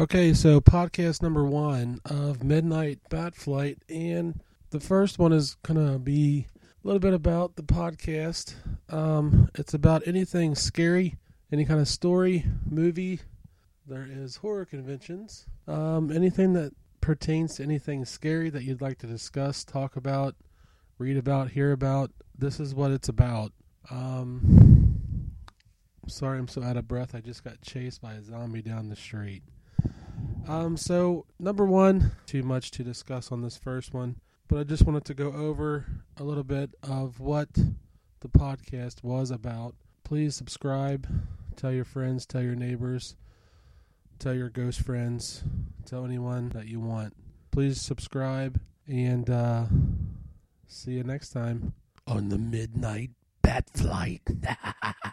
Okay, so podcast number one of Midnight Bat Flight, and the first one is gonna be a little bit about the podcast. Um, it's about anything scary, any kind of story, movie. There is horror conventions. Um, anything that pertains to anything scary that you'd like to discuss, talk about, read about, hear about. This is what it's about. Um, sorry, I'm so out of breath. I just got chased by a zombie down the street. Um, so number one, too much to discuss on this first one, but I just wanted to go over a little bit of what the podcast was about. Please subscribe, tell your friends, tell your neighbors, tell your ghost friends, tell anyone that you want. Please subscribe and uh, see you next time on the Midnight Bat Flight.